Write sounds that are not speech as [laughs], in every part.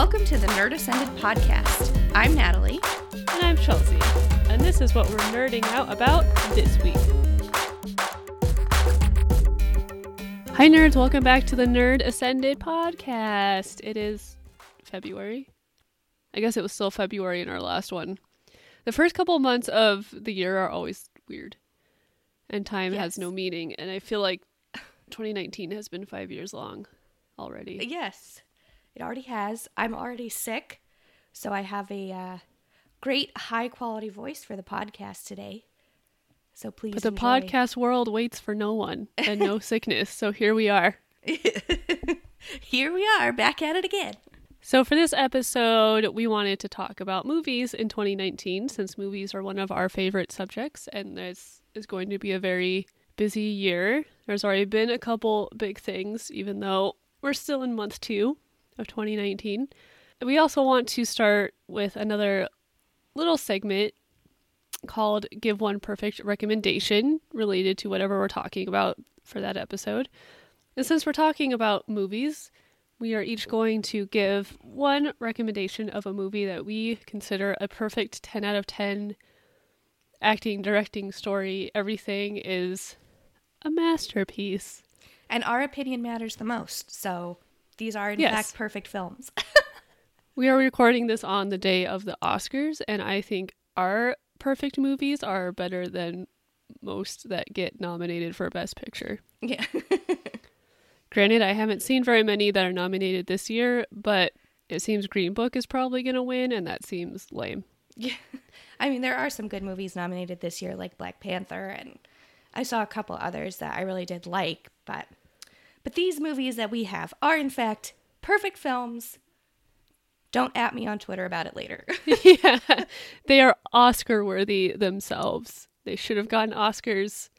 Welcome to the Nerd Ascended podcast. I'm Natalie. And I'm Chelsea. And this is what we're nerding out about this week. Hi, nerds. Welcome back to the Nerd Ascended podcast. It is February. I guess it was still February in our last one. The first couple of months of the year are always weird, and time has no meaning. And I feel like 2019 has been five years long already. Yes, it already has. I'm already sick, so I have a uh, great high quality voice for the podcast today. So please, But the enjoy. podcast world waits for no one and no [laughs] sickness. So here we are. [laughs] Here we are, back at it again. So, for this episode, we wanted to talk about movies in 2019 since movies are one of our favorite subjects, and this is going to be a very busy year. There's already been a couple big things, even though we're still in month two of 2019. We also want to start with another little segment called Give One Perfect Recommendation related to whatever we're talking about for that episode. And since we're talking about movies, we are each going to give one recommendation of a movie that we consider a perfect 10 out of 10 acting, directing, story. Everything is a masterpiece. And our opinion matters the most. So these are in Yes. fact perfect films. [laughs] We are recording this on the day of the Oscars, and I think our perfect movies are better than most that get nominated for Best Picture. yeah. [laughs] Granted, I haven't seen very many that are nominated this year, but it seems Green Book is probably going to win, and that seems lame. Yeah. [laughs] I mean, there are some good movies nominated this year, like Black Panther, and I saw a couple others that I really did like, but but these movies that we have are in fact perfect films. Don't at me on Twitter about it later. [laughs] [laughs] yeah, they are Oscar worthy themselves. They should have gotten Oscars.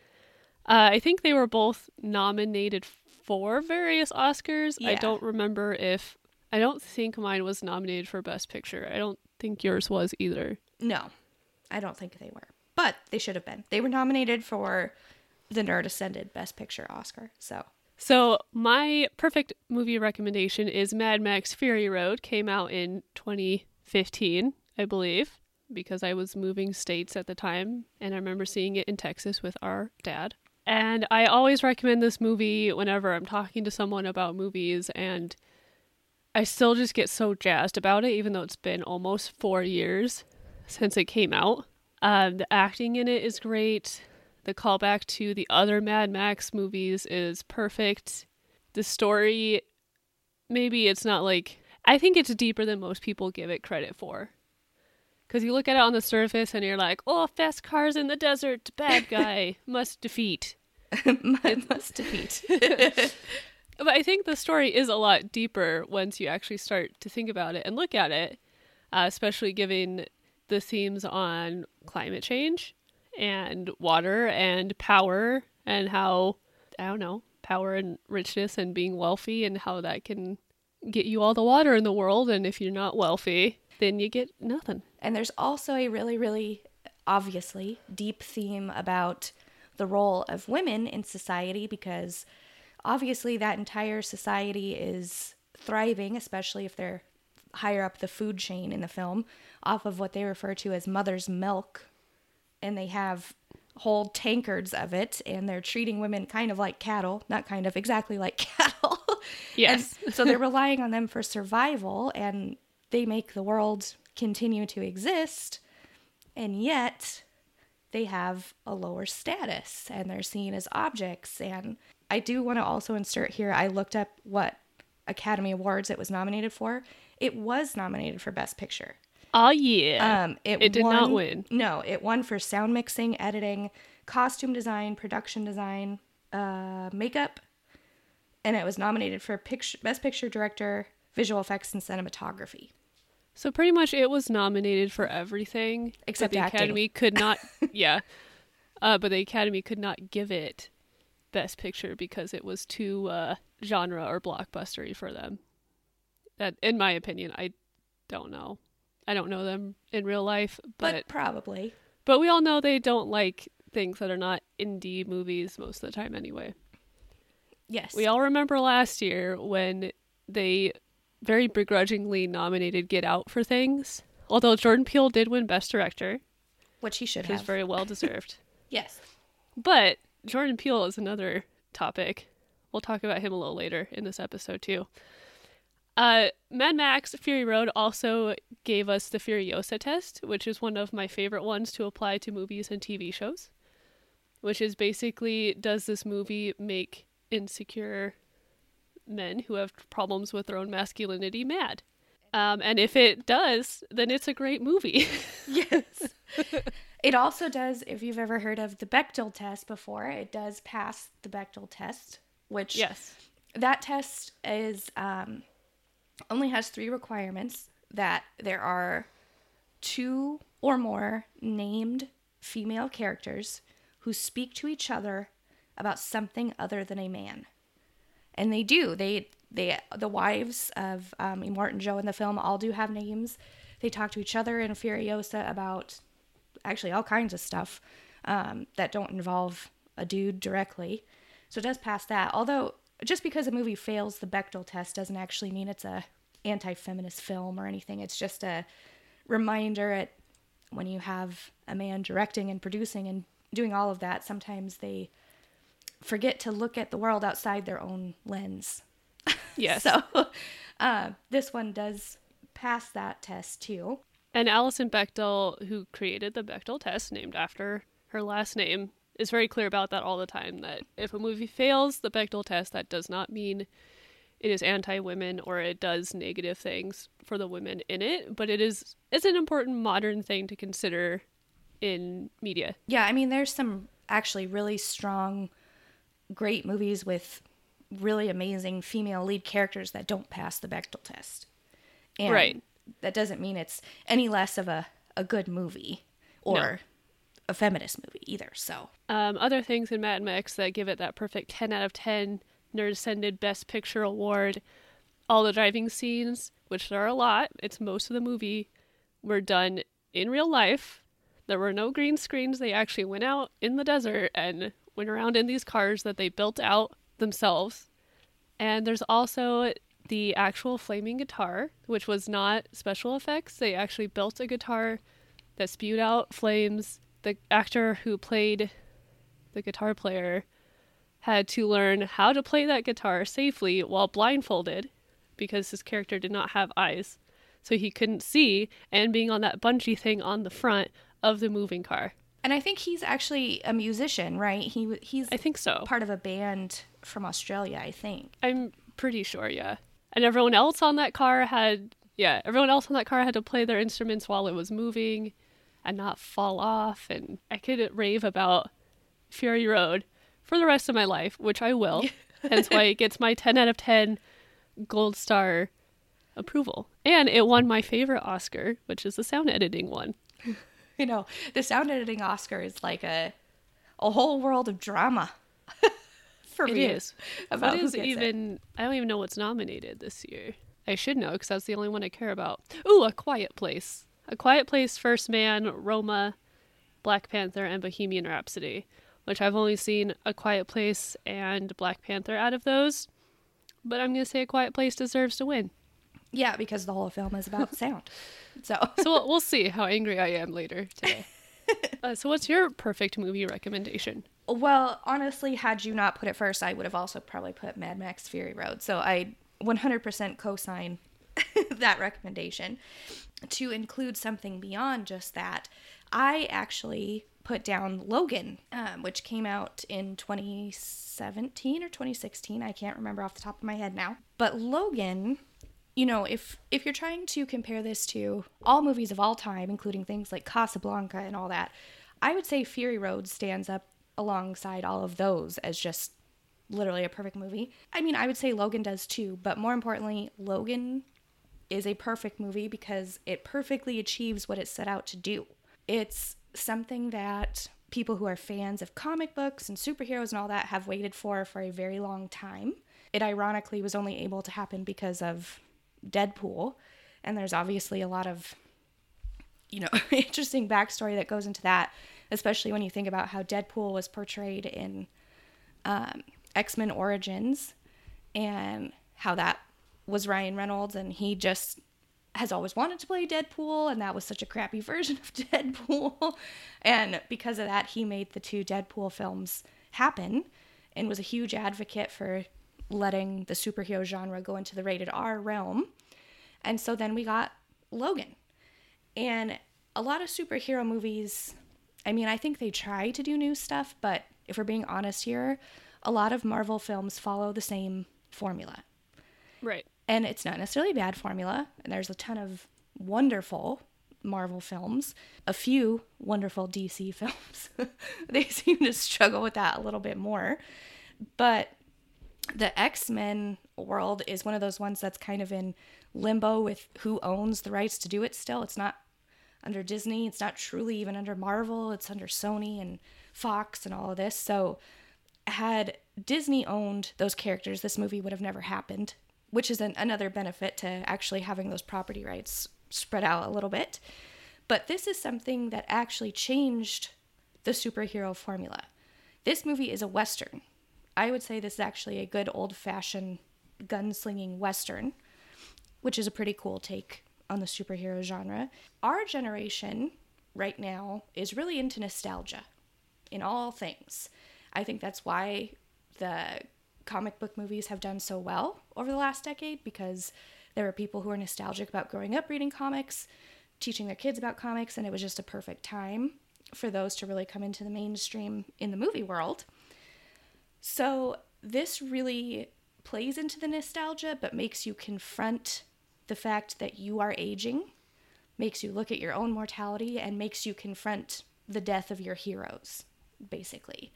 Uh, I think they were both nominated for various Oscars. I don't remember if. I don't think mine was nominated for Best Picture. I don't think yours was either. no, I don't think they were, but they should have been. They were nominated for the Nerd Ascended Best Picture Oscar. So So, my perfect movie recommendation is Mad Max Fury Road. Came out in 2015, I believe, because I was moving states at the time, and I remember seeing it in Texas with our dad. And I always recommend this movie whenever I'm talking to someone about movies, and I still just get so jazzed about it, even though it's been almost four years since it came out. Um, the acting in it is great. The callback to the other Mad Max movies is perfect. The story, maybe it's not like. I think it's deeper than most people give it credit for. Because you look at it on the surface and you're like, oh, fast cars in the desert, bad guy, [laughs] must defeat. [laughs] must defeat. [laughs] But I think the story is a lot deeper once you actually start to think about it and look at it, uh, especially given the themes on climate change and water and power and how, I don't know, power and richness and being wealthy and how that can get you all the water in the world. And if you're not wealthy, then you get nothing. And there's also a really, really obviously deep theme about the role of women in society because obviously that entire society is thriving, especially if they're higher up the food chain in the film, off of what they refer to as mother's milk. And they have whole tankards of it, and they're treating women kind of like cattle, not kind of, exactly like [laughs] cattle. Yes. And [laughs] so they're [laughs] relying on them for survival, and they make the world continue to exist, and yet they have a lower status and they're seen as objects. And I do want to also insert here I looked up what Academy Awards it was nominated for. It was nominated for Best Picture. Oh, yeah. Um, it, It did not win. No, it won for sound mixing, editing, costume design, production design, uh, makeup, and it was nominated for picture, best picture director, visual effects, and cinematography. So pretty much it was nominated for everything Except the acting. Academy could not [laughs] yeah. Uh, but the Academy could not give it best picture because it was too uh, genre or blockbustery for them. That in my opinion, I don't know. I don't know them in real life, But, but probably. but we all know they don't like things that are not indie movies most of the time anyway. Yes. We all remember last year when they very begrudgingly nominated Get Out for things. Although Jordan Peele did win Best Director, which he should which have. very well [laughs] deserved. yes. But Jordan Peele is another topic. We'll talk about him a little later in this episode too. Uh, Mad Max Fury Road also gave us the Furiosa test, which is one of my favorite ones to apply to movies and TV shows. Which is basically does this movie make insecure men who have problems with their own masculinity mad? Um, and if it does, then it's a great movie. [laughs] Yes. it also does, if you've ever heard of the Bechdel test before, it does pass the Bechdel test, which yes. that test is um, only has three requirements that there are two or more named female characters who speak to each other about something other than a man. And they do. They they the wives of um, Immortan Joe in the film all do have names. They talk to each other in Furiosa about actually all kinds of stuff um, that don't involve a dude directly. So it does pass that. Although just because a movie fails the Bechdel test doesn't actually mean it's a anti-feminist film or anything. It's just a reminder at when you have a man directing and producing and doing all of that sometimes they forget to look at the world outside their own lens. [laughs] Yes. so uh, this one does pass that test too. And Alison Bechdel, who created the Bechdel test, named after her last name, is very clear about that all the time. That if a movie fails the Bechdel test, that does not mean it is anti-women or it does negative things for the women in it, but it is it's an important modern thing to consider in media. yeah i mean there's some actually really strong great movies with really amazing female lead characters that don't pass the Bechdel test and Right. that doesn't mean it's any less of a, a good movie or No. A feminist movie either so Um, other things in Mad Max that give it that perfect 10 out of 10 Nerd Best Picture Award. All the driving scenes, which there are a lot, it's most of the movie, were done in real life. There were no green screens. They actually went out in the desert and went around in these cars that they built out themselves. And there's also the actual flaming guitar, which was not special effects. They actually built a guitar that spewed out flames. The actor who played the guitar player had to learn how to play that guitar safely while blindfolded because his character did not have eyes. So he couldn't see, and being on that bungee thing on the front of the moving car. And I think he's actually a musician, right? He he's I think so. part of a band from Australia, I think. I'm pretty sure, yeah. And everyone else on that car had, yeah, everyone else on that car had to play their instruments while it was moving and not fall off. And I could rave about Fury Road for the rest of my life, which I will. [laughs] Hence why it gets my 10 out of 10 gold star approval. And it won my favorite Oscar, which is the sound editing one. [laughs] You know, the sound editing Oscar is like a a whole world of drama. [laughs] For It me, is. about What is gets it. I don't even know what's nominated this year. I should know because that's the only one I care about. Ooh, A Quiet Place. A Quiet Place, First Man, Roma, Black Panther, and Bohemian Rhapsody. Which I've only seen A Quiet Place and Black Panther out of those. But I'm gonna say A Quiet Place deserves to win. Yeah, because the whole film is about [laughs] sound. So So we'll, we'll see how angry I am later today. [laughs] uh, so what's your perfect movie recommendation? Well, honestly, had you not put it first, I would have also probably put Mad Max Fury Road. So I 100% co sign [laughs] that recommendation. To include something beyond just that, I actually put down Logan, um, which came out in 2017 or 2016. I can't remember off the top of my head now. But Logan you know, if if you're trying to compare this to all movies of all time, including things like Casablanca and all that, I would say Fury Road stands up alongside all of those as just literally a perfect movie. I mean, I would say Logan does too, but more importantly, Logan is a perfect movie because it perfectly achieves what it set out to do. It's something that people who are fans of comic books and superheroes and all that have waited for for a very long time. It ironically was only able to happen because of Deadpool, and there's obviously a lot of you know [laughs] interesting backstory that goes into that, especially when you think about how Deadpool was portrayed in um, X Men Origins and how that was Ryan Reynolds, and he just has always wanted to play Deadpool, and that was such a crappy [laughs] version of Deadpool. and because of that, he made the two Deadpool films happen and was a huge advocate for letting the superhero genre go into the rated R realm. And so then we got Logan. And a lot of superhero movies, I mean, I think they try to do new stuff, but if we're being honest here, a lot of Marvel films follow the same formula. Right. And it's not necessarily a bad formula, and there's a ton of wonderful Marvel films, a few wonderful DC [laughs] films. [laughs] they seem to struggle with that a little bit more. But the X Men world is one of those ones that's kind of in limbo with who owns the rights to do it still. It's not under Disney, it's not truly even under Marvel, it's under Sony and Fox and all of this. So, had Disney owned those characters, this movie would have never happened, which is an, another benefit to actually having those property rights spread out a little bit. But this is something that actually changed the superhero formula. This movie is a Western. I would say this is actually a good old fashioned gunslinging Western, which is a pretty cool take on the superhero genre. Our generation right now is really into nostalgia in all things. I think that's why the comic book movies have done so well over the last decade because there were people who were nostalgic about growing up reading comics, teaching their kids about comics, and it was just a perfect time for those to really come into the mainstream in the movie world. So, this really plays into the nostalgia, but makes you confront the fact that you are aging, makes you look at your own mortality, and makes you confront the death of your heroes, basically.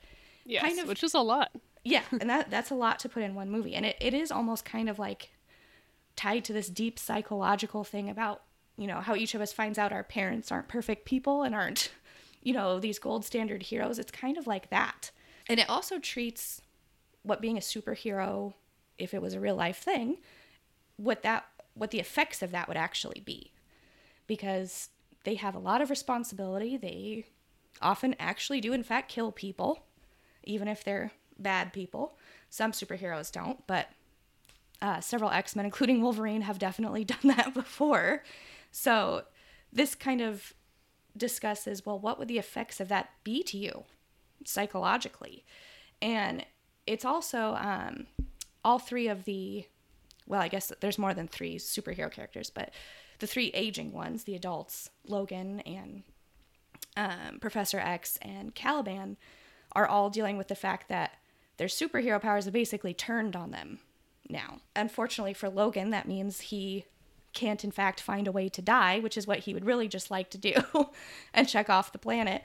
Yes, kind of, which is a lot. Yeah, [laughs] and that that's a lot to put in one movie. And it, it is almost kind of like tied to this deep psychological thing about, you know, how each of us finds out our parents aren't perfect people and aren't, [laughs] you know, these gold standard heroes. It's kind of like that. And it also treats what being a superhero, if it was a real life thing, what that what the effects of that would actually be. Because they have a lot of responsibility. They often actually do in fact kill people, even if they're bad people. Some superheroes don't, but uh, several X Men, including Wolverine, have definitely [laughs] done that before. So this kind of discusses well, what would the effects of that be to you psychologically? And it's also um, all three of the, well, I guess there's more than three superhero characters, but the three aging ones, the adults, Logan and um, Professor X and Caliban, are all dealing with the fact that their superhero powers have basically turned on them now. Unfortunately for Logan, that means he can't, in fact, find a way to die, which is what he would really just like to do [laughs] and check off the planet.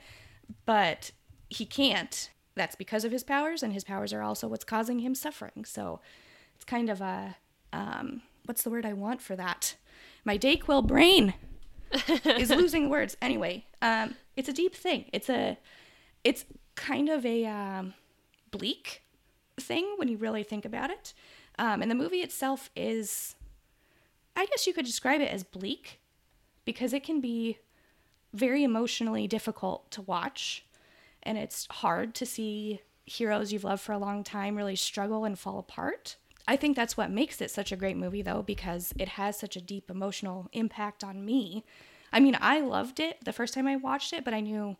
But he can't. That's because of his powers, and his powers are also what's causing him suffering. So it's kind of a um, what's the word I want for that? My Dayquil brain is [laughs] losing words. Anyway, um, it's a deep thing. It's a, it's kind of a um, bleak thing when you really think about it. Um, and the movie itself is, I guess you could describe it as bleak because it can be very emotionally difficult to watch. And it's hard to see heroes you've loved for a long time really struggle and fall apart. I think that's what makes it such a great movie, though, because it has such a deep emotional impact on me. I mean, I loved it the first time I watched it, but I knew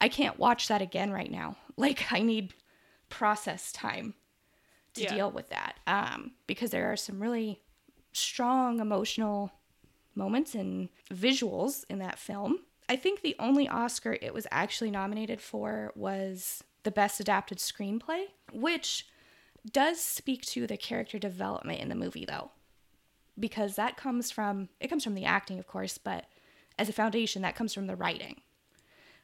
I can't watch that again right now. [laughs] Like, I need process time to yeah. deal with that um, because there are some really strong emotional moments and visuals in that film. I think the only Oscar it was actually nominated for was the Best Adapted Screenplay, which does speak to the character development in the movie though. Because that comes from it comes from the acting of course, but as a foundation that comes from the writing.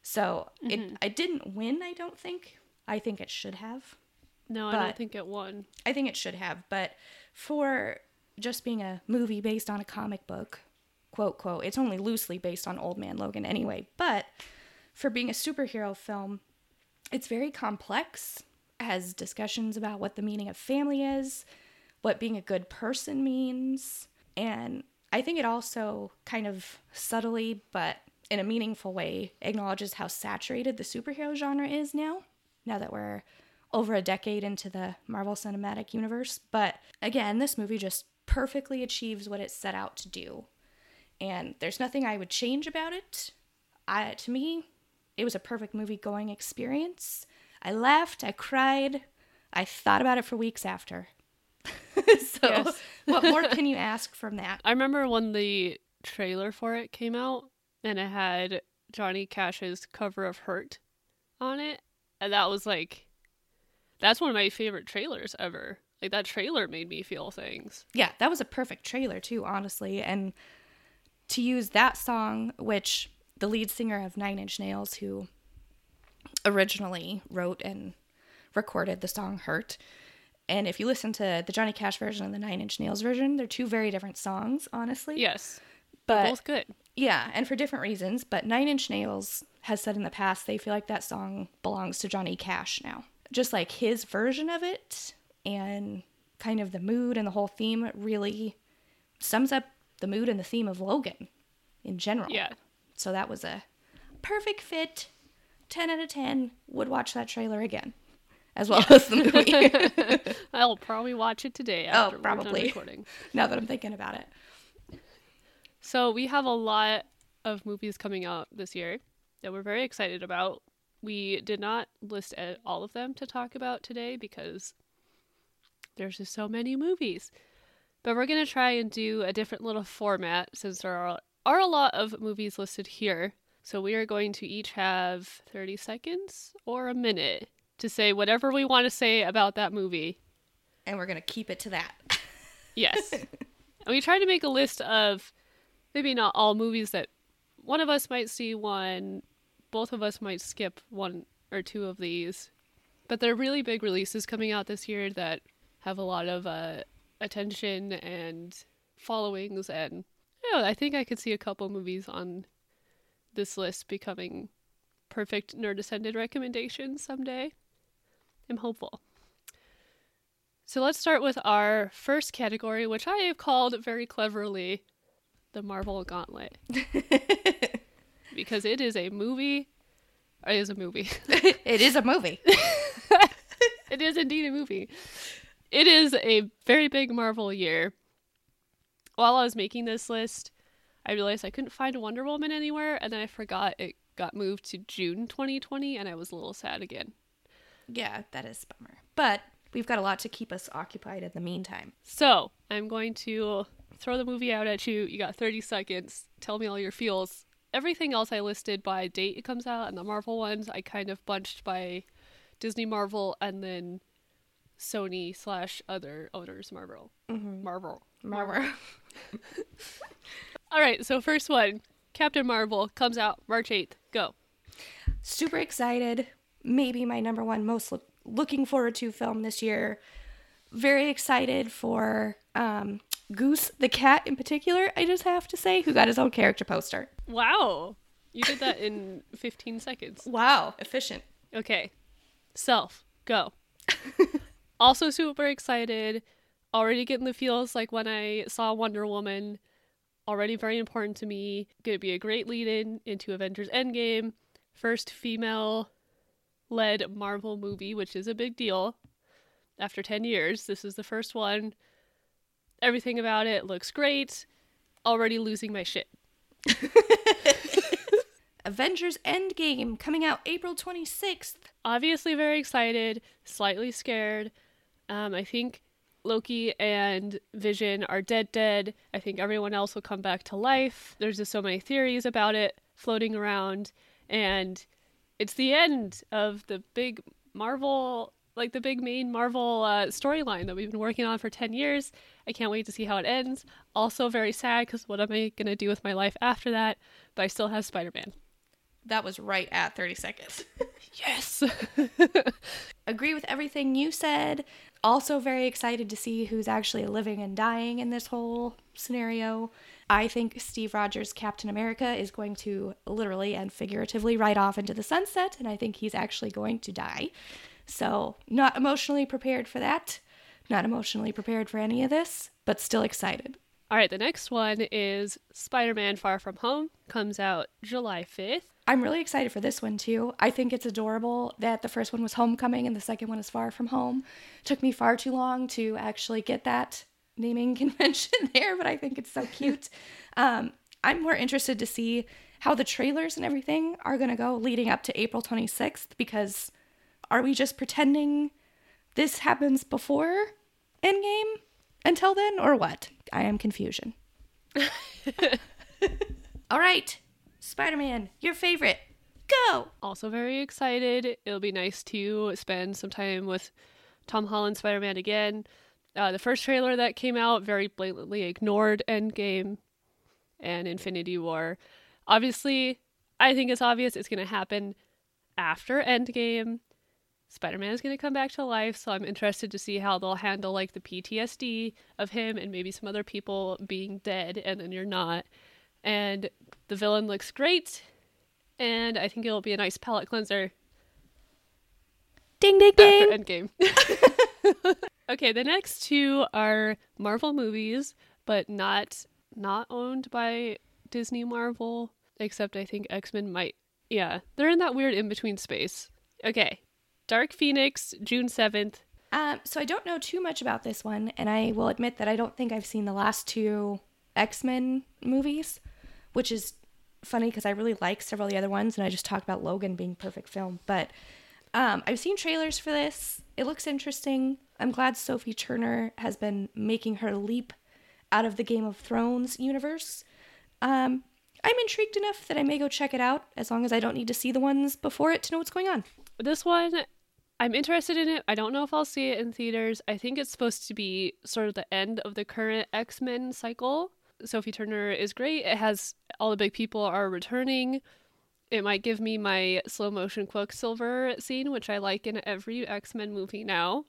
So mm-hmm. it I didn't win, I don't think. I think it should have. No, I don't think it won. I think it should have, but for just being a movie based on a comic book, quote quote, it's only loosely based on Old Man Logan anyway, but for being a superhero film, it's very complex, has discussions about what the meaning of family is, what being a good person means, and I think it also kind of subtly but in a meaningful way acknowledges how saturated the superhero genre is now. Now that we're over a decade into the Marvel Cinematic Universe. But again, this movie just perfectly achieves what it set out to do. And there's nothing I would change about it. I, to me, it was a perfect movie going experience. I laughed, I cried, I thought about it for weeks after. [laughs] so, what more can you [laughs] ask from that? I remember when the trailer for it came out and it had Johnny Cash's cover of Hurt on it. And that was like, that's one of my favorite trailers ever. Like, that trailer made me feel things. Yeah, that was a perfect trailer too, honestly. And to use that song, which the lead singer of Nine Inch Nails, who originally wrote and recorded the song Hurt. And if you listen to the Johnny Cash version and the Nine Inch Nails version, they're two very different songs, honestly. Yes. but both good. yeah, and for different reasons. But Nine Inch Nails has said in the past they feel like that song belongs to Johnny Cash now. Just like his version of it and kind of the mood and the whole theme really sums up the mood and the theme of Logan in general. Yeah. So that was a perfect fit. 10 out of 10. Would watch that trailer again, as well as the movie. [laughs] I'll probably watch it today Oh, after we're done probably. recording. [laughs] now that I'm thinking about it. So we have a lot of movies coming out this year that we're very excited about. We did not list all of them to talk about today because there's just so many movies. But we're going to try and do a different little format since there are, are a lot of movies listed here. So we are going to each have 30 seconds or a minute to say whatever we want to say about that movie. And we're going to keep it to that. [laughs] Yes. and we tried to make a list of maybe not all movies that one of us might see one, both of us might skip one or two of these. But they're really big releases coming out this year that have a lot of uh, attention and followings. And yeah, I think I could see a couple movies on this list becoming perfect nerd ascended recommendations someday. I'm hopeful. So let's start with our first category, which I have called very cleverly the Marvel Gauntlet. [laughs] because it is a movie. It is a movie. [laughs] it is a movie. [laughs] it is indeed a movie. It is a very big Marvel year. While I was making this list, I realized I couldn't find Wonder Woman anywhere, and then I forgot it got moved to June 2020, and I was a little sad again. Yeah, that is a bummer. But we've got a lot to keep us occupied in the meantime. So I'm going to throw the movie out at you. You got 30 seconds. Tell me all your feels. Everything else I listed by date it comes out, and the Marvel ones I kind of bunched by Disney Marvel and then Sony slash other owners Marvel. Marvel. Marvel. [laughs] All right, so first one Captain Marvel comes out March 8th. Go. Super excited. Maybe my number one most look- looking forward to film this year. Very excited for um, Goose the cat in particular, I just have to say, who got his own character poster. Wow. You did that in 15 seconds. Wow, efficient. Okay. Self, go. [laughs] also super excited. Already getting the feels like when I saw Wonder Woman. Already very important to me. Gonna be a great lead in into Avengers Endgame. First female led Marvel movie, which is a big deal. After 10 years, this is the first one. Everything about it looks great. Already losing my shit. [laughs] Avengers Endgame coming out April 26th. obviously very excited, slightly scared. Um, I think Loki and Vision are dead, dead. I think everyone else will come back to life. There's just so many theories about it floating around, and it's the end of the big Marvel, like the big main Marvel uh, storyline that we've been working on for 10 years. I can't wait to see how it ends. Also, very sad because what am I going to do with my life after that? But I still have Spider Man. That was right at 30 seconds. [laughs] Yes! [laughs] Agree with everything you said. Also, very excited to see who's actually living and dying in this whole scenario. I think Steve Rogers' Captain America is going to literally and figuratively ride off into the sunset, and I think he's actually going to die. So, not emotionally prepared for that. Not emotionally prepared for any of this, but still excited. All right, the next one is Spider Man Far From Home. Comes out July 5th. I'm really excited for this one too. I think it's adorable that the first one was Homecoming and the second one is Far From Home. Took me far too long to actually get that naming [laughs] convention there, but I think it's so cute. [laughs] Um, I'm more interested to see how the trailers and everything are going to go leading up to April 26th because are we just pretending this happens before Endgame until then or what? I am confusion. [laughs] All right, Spider Man, your favorite. Go! Also, very excited. It'll be nice to spend some time with Tom Holland Spider Man again. Uh, the first trailer that came out very blatantly ignored Endgame and Infinity War. Obviously, I think it's obvious it's going to happen after Endgame. Spider Man is going to come back to life, so I'm interested to see how they'll handle like the PTSD of him and maybe some other people being dead and then you're not. And the villain looks great, and I think it'll be a nice palate cleanser Ding, ding, ding. Endgame. [laughs] okay, the next two are Marvel movies, but not not owned by Disney Marvel, except I think X-Men might. Yeah, they're in that weird in-between space. Okay. Dark Phoenix, June 7th. Um, so I don't know too much about this one, and I will admit that I don't think I've seen the last two X Men movies, which is funny because I really like several of the other ones, and I just talked about Logan being perfect film. But um, I've seen trailers for this. It looks interesting. I'm glad Sophie Turner has been making her leap out of the Game of Thrones universe. Um, I'm intrigued enough that I may go check it out as long as I don't need to see the ones before it to know what's going on. This one, I'm interested in it. I don't know if I'll see it in theaters. I think it's supposed to be sort of the end of the current X Men cycle. Sophie Turner is great. It has all the big people are returning. It might give me my slow motion Quicksilver scene, which I like in every X Men movie now.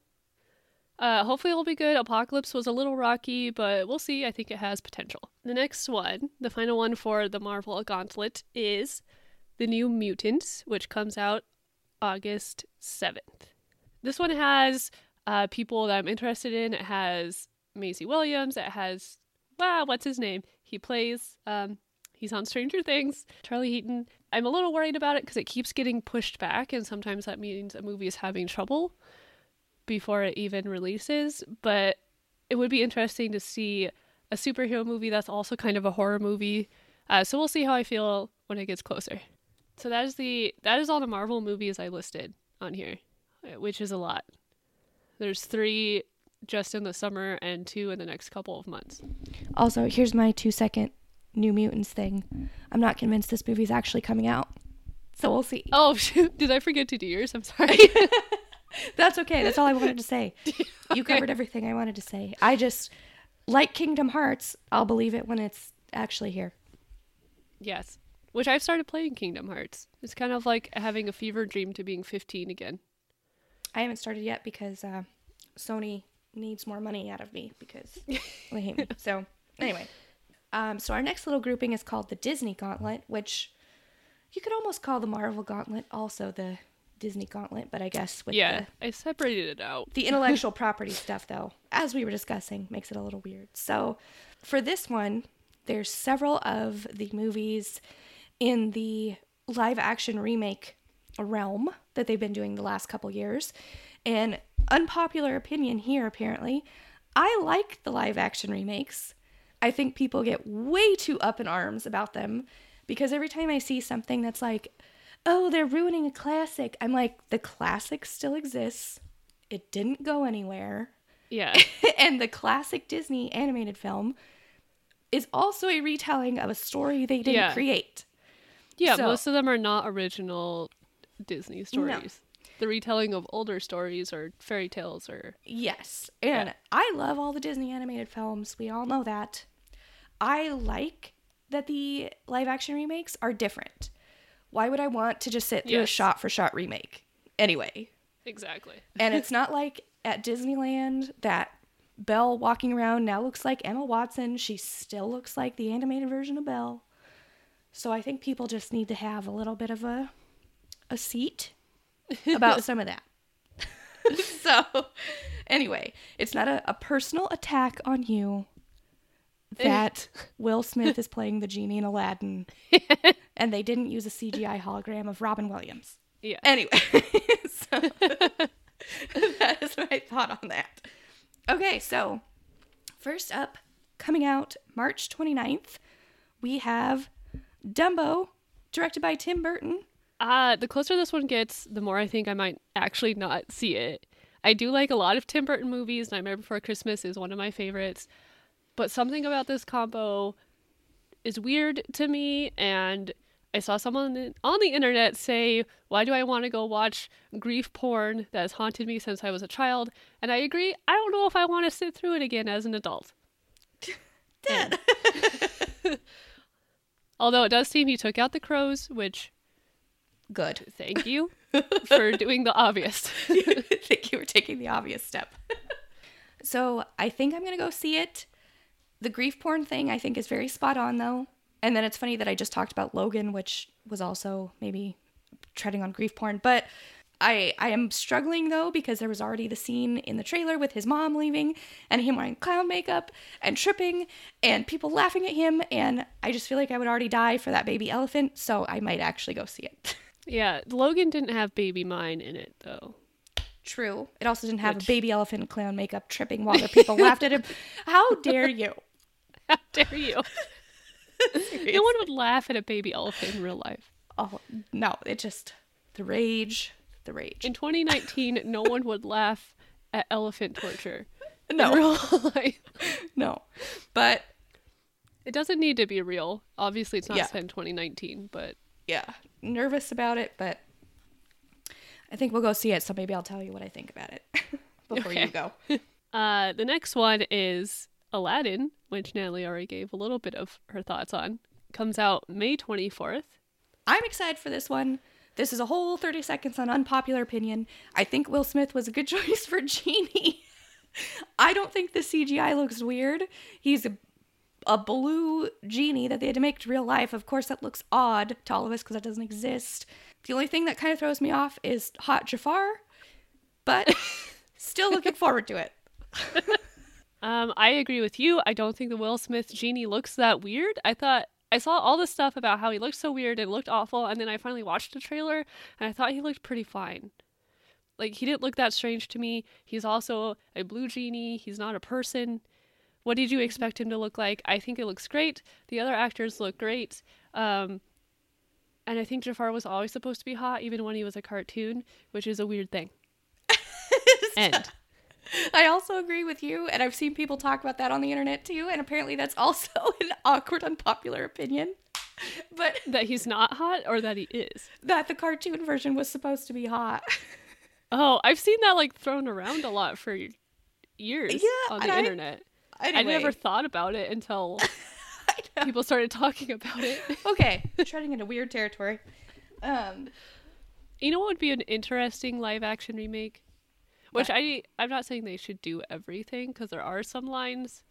Uh, hopefully, it'll be good. Apocalypse was a little rocky, but we'll see. I think it has potential. The next one, the final one for the Marvel Gauntlet, is The New Mutants, which comes out August 7th. This one has uh, people that I'm interested in. It has Maisie Williams. It has, wow, what's his name? He plays, um, he's on Stranger Things, Charlie Heaton. I'm a little worried about it because it keeps getting pushed back, and sometimes that means a movie is having trouble before it even releases. But it would be interesting to see a superhero movie that's also kind of a horror movie. Uh, so we'll see how I feel when it gets closer. So that is the that is all the Marvel movies I listed on here, uh, which is a lot. There's three just in the summer and two in the next couple of months. Also, here's my two second New Mutants thing. I'm not convinced this movie's actually coming out. So we'll see. Oh, [laughs] shoot. did I forget to do yours? I'm sorry. [laughs] That's okay. That's all I wanted to say. [laughs] You covered everything I wanted to say. I just, like Kingdom Hearts, I'll believe it when it's actually here. yes, which I've started playing Kingdom Hearts. It's kind of like having a fever dream to being 15 again. I haven't started yet because uh, Sony needs more money out of me because [laughs] they hate me. So, anyway. Um, so, our next little grouping is called the Disney Gauntlet, which you could almost call the Marvel Gauntlet also the Disney Gauntlet, but I guess with Yeah, the I separated it out. The intellectual [laughs] property stuff, though, as we were discussing, makes it a little weird. So, for this one, there's several of the movies in the live action remake realm that they've been doing the last couple years. And unpopular opinion here, apparently, I like the live action remakes. I think people get way too up in arms about them because every time I see something that's like, oh, they're ruining a classic, I'm like, the classic still exists. It didn't go anywhere. Yeah. [laughs] and the classic Disney animated film is also a retelling of a story they didn't Yeah. create. Yeah, So- most of them are not original Disney stories. The retelling of older stories or fairy tales or Yes. And Yeah. I love all the Disney animated films. We all know that. I like that the live action remakes are different. Why would I want to just sit through a shot for shot remake? Anyway. exactly. [laughs] And it's not like at Disneyland that Belle walking around now looks like Emma Watson. She still looks like the animated version of Belle. So I think people just need to have a little bit of a a seat [laughs] about some of that. [laughs] so anyway, it's not a, a personal attack on you [laughs] that Will Smith is playing the genie in Aladdin and they didn't use a CGI hologram of Robin Williams. Yeah. Anyway, so that is my thought on that. Okay, so First up, coming out March 29th, we have Dumbo, directed by Tim Burton. Uh, the closer this one gets, the more I think I might actually not see it. I do like a lot of Tim Burton movies. Nightmare Before Christmas is one of my favorites. But something about this combo is weird to me. And I saw someone on the internet say, Why do I want to go watch grief porn that has haunted me since I was a child? And I agree. I don't know if I want to sit through it again as an adult. [laughs] Dead. [laughs] Although it does seem he took out the crows, which Good. thank you [laughs] for doing the obvious. [laughs] think you were taking the obvious step. [laughs] so I think I'm gonna go see it. The grief porn thing I think is very spot on though. And then it's funny that I just talked about Logan, which was also maybe treading on grief porn. But I I am struggling though because there was already the scene in the trailer with his mom leaving and him wearing clown makeup and tripping and people laughing at him and I just feel like I would already die for that baby elephant, so I might actually go see it. [laughs] Yeah, Logan didn't have baby mine in it though. True. It also didn't have Which- a baby elephant clown makeup tripping while the people laughed at him. [laughs] How dare you? How dare you? [laughs] no one would laugh at a baby elephant in real life. Oh no! It just the rage, the rage. In 2019, no one would laugh at elephant torture [laughs] No, [laughs] no. But It doesn't need to be real. Obviously, it's not Yeah. in 2019, but yeah, nervous about it. But I think we'll go see it. So maybe I'll tell you what I think about it [laughs] before Okay. you go. uh, the next one is Aladdin, which Natalie already gave a little bit of her thoughts on. Comes out May 24th. I'm excited for this one. This is a whole 30 seconds on unpopular opinion. I think Will Smith was a good [laughs] choice for Genie. I don't think the CGI looks weird. He's a, a blue genie that they had to make to real life. Of course, that looks odd to all of us because that doesn't exist. The only thing that kind of throws me off is Hot Jafar, but [laughs] still looking [laughs] forward to it. Um, I agree with you. I don't think the Will Smith genie looks that weird. I thought I saw all this stuff about how he looked so weird and looked awful, and then I finally watched the trailer and I thought he looked pretty fine. Like he didn't look that strange to me. He's also a blue genie. He's not a person. What did you expect him to look like? I think it looks great. The other actors look great. Um, and I think Jafar was always supposed to be hot, even when he was a cartoon, which is a weird thing. [laughs] End. [laughs] I also agree with you, and I've seen people talk about that on the internet too, and apparently that's also [laughs] an awkward, unpopular opinion. But [laughs] that he's not hot or that he is. that the cartoon version was supposed to be hot. Oh, I've seen that like thrown around a lot for years Yeah, on the I- internet. I Anyway, never thought about it until people started talking about it. Okay, treading into weird territory. Um, You know what would be an interesting live action remake? Which I I'm not saying they should do everything because there are some lines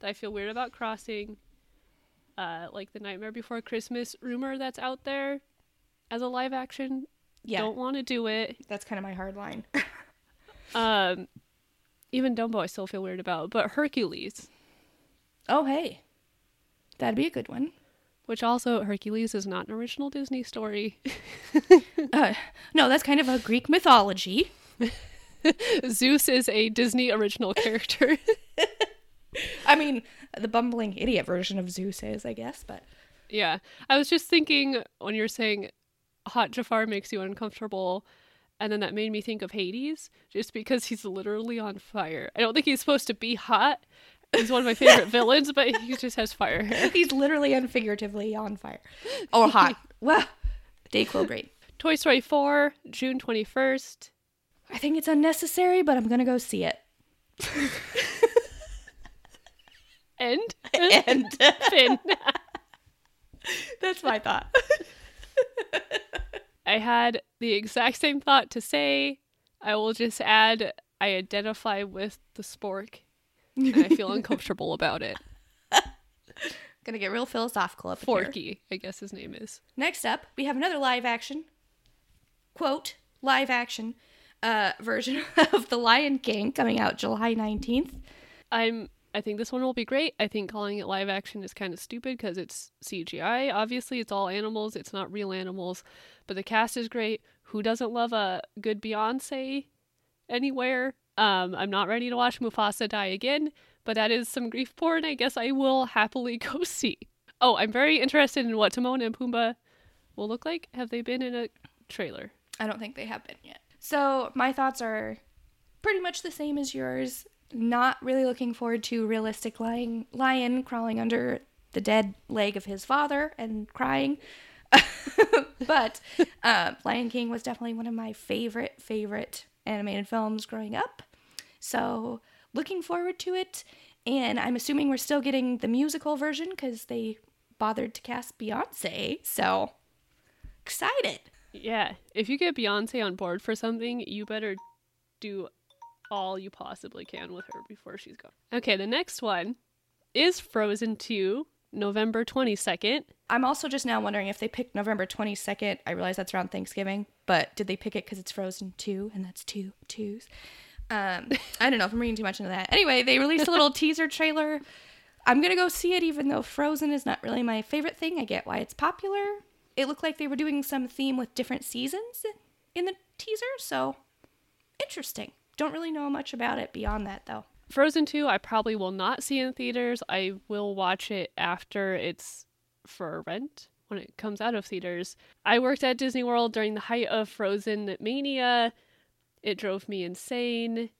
that I feel weird about crossing. Uh, like the Nightmare Before Christmas rumor that's out there as a live action. yeah, Don't want to do it. that's kind of my hard line. [laughs] Um, even Dumbo I still feel weird about, but Hercules, oh, hey, that'd be a good one. which also Hercules is not an original Disney story. [laughs] Uh, no, that's kind of a Greek mythology. [laughs] [laughs] Zeus is a Disney original character. [laughs] I mean, the bumbling idiot version of Zeus is, I guess, but yeah. I was just thinking when you're saying Hot Jafar makes you uncomfortable, and then that made me think of Hades, just because he's literally on fire. I don't think he's supposed to be hot. He's one of my favorite [laughs] villains, but he just has fire hair. he's literally and figuratively on fire or hot. well, Dayquil great. Toy Story 4, June 21st. I think it's unnecessary, but I'm gonna go see it. And And [laughs] Finn. that's my thought. [laughs] I had the exact same thought to say. I will just add I identify with the spork and I feel uncomfortable about it. [laughs] Gonna get real philosophical up here. Forky, I guess his name is. Next up, we have another live action, quote, live action uh, [laughs] version of The Lion King coming out July 19th. I'm I think this one will be great. I think calling it live action is kind of stupid because it's CGI. Obviously, it's all animals. It's not real animals, but the cast is great. Who doesn't love a good Beyonce anywhere? Um, I'm not ready to watch Mufasa die again, but that is some grief porn I guess I will happily [laughs] go see. Oh, I'm very interested in what Timon and Pumbaa will look like. Have they been in a trailer? I don't think they have been yet. So my thoughts are pretty much the same as yours. Not really looking forward to realistic lion, lion crawling under the dead leg of his father and crying. [laughs] but uh, Lion King was definitely one of my favorite, favorite animated films growing up. So looking forward to it. And I'm assuming we're still getting the musical version because they bothered to cast Beyonce. So excited. Yeah. If you get Beyonce on board for something, you better do all you possibly can with her before she's gone. Okay, the next one is Frozen 2, November 22nd. I'm also just now wondering if they picked November 22nd. I realize that's around Thanksgiving, but did they pick it because it's Frozen 2 and that's two twos? Um, [laughs] I don't know if I'm reading too much into that. Anyway, they released a little [laughs] teaser trailer. I'm going to go see it even though Frozen is not really my favorite thing. I get why it's popular. It looked like they were doing some theme with different seasons in the teaser, so interesting. Don't really know much about it beyond that though. Frozen 2, I probably will not see in theaters. I will watch it after it's for rent when it comes out of theaters. I worked at Disney World during the height of Frozen mania. It drove me insane.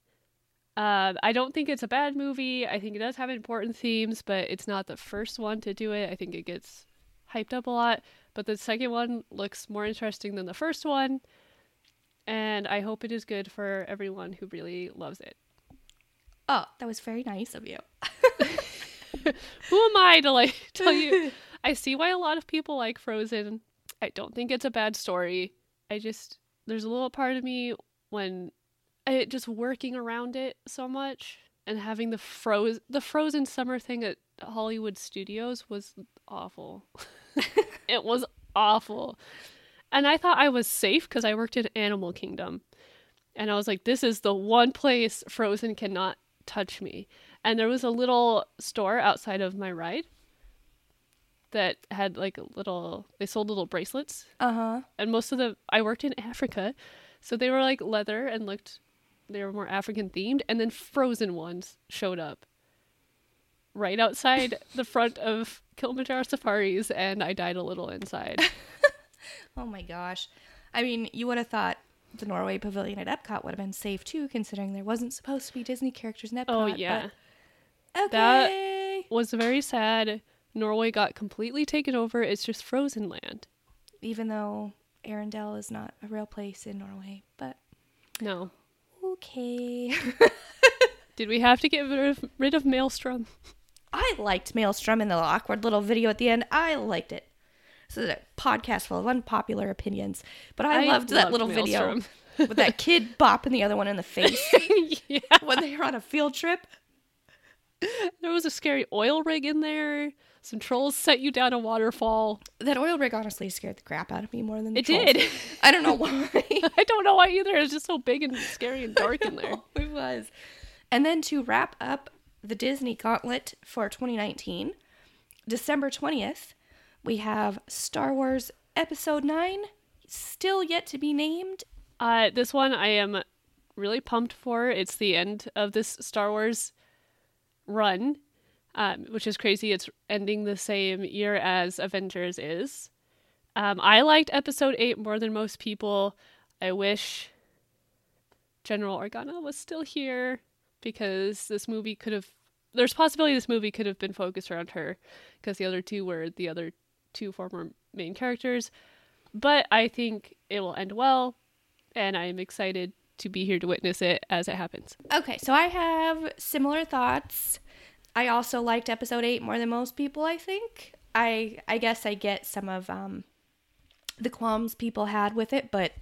Uh, I don't think it's a bad movie. I think it does have important themes, but it's not the first one to do it. I think it gets hyped up a lot. But the second one looks more interesting than the first one. And I hope it is good for everyone who really loves it. Oh, that was very nice of you. [laughs] Who am I to like [laughs] tell you? [laughs] I see why a lot of people like Frozen. I don't think it's a bad story. I just there's a little part of me when it just working around it so much and having the froze the frozen summer thing at Hollywood Studios was awful. It was awful. And I thought I was safe because I worked in Animal Kingdom. And I was like, this is the one place Frozen cannot touch me. And there was a little store outside of my ride that had like a little they sold little bracelets. Uh-huh. And most of the I worked in Africa, so they were like leather and looked they were more African themed and then frozen ones showed up right outside the front of Kilimanjaro Safaris and I died a little inside. [laughs] oh my gosh. I mean, you would have thought the Norway Pavilion at Epcot would have been safe too, considering there wasn't supposed to be Disney characters in oh, Epcot. Oh yeah. but- okay. Was very sad. Norway got completely taken over. It's just frozen land. Even though Arendelle is not a real place in Norway, but No. okay. [laughs] Did we have to get rid of, rid of Maelstrom? [laughs] I liked Maelstrom in the awkward little video at the end. I liked it. This is a podcast full of unpopular opinions, but I, loved that little Maelstrom. video with that [laughs] kid bopping the other one in the face [laughs] yeah. when they were on a field trip. There was a scary oil rig in there. Some trolls set you down a waterfall. That oil rig honestly scared the crap out of me more than the It trolls. did. I don't know [laughs] why. I don't know why either. It's just so big and scary and dark in there. it was. And then to wrap up the Disney Gauntlet for 2019, December 20th, we have Star Wars Episode 9, still yet to be named. Uh, this one I am really pumped for. It's the end of this Star Wars run, um, which is crazy. It's ending the same year as Avengers is. Um, I liked Episode 8 more than most people. I wish General Organa was still here because this movie could have. There's possibility this movie could have been focused around her because the other two were the other two former main characters. But I think it will end well, and I am excited to be here to witness it as it happens. Okay, so I have similar thoughts. I also liked episode 8 more than most people, I think. I I guess I get some of um the qualms people had with it, but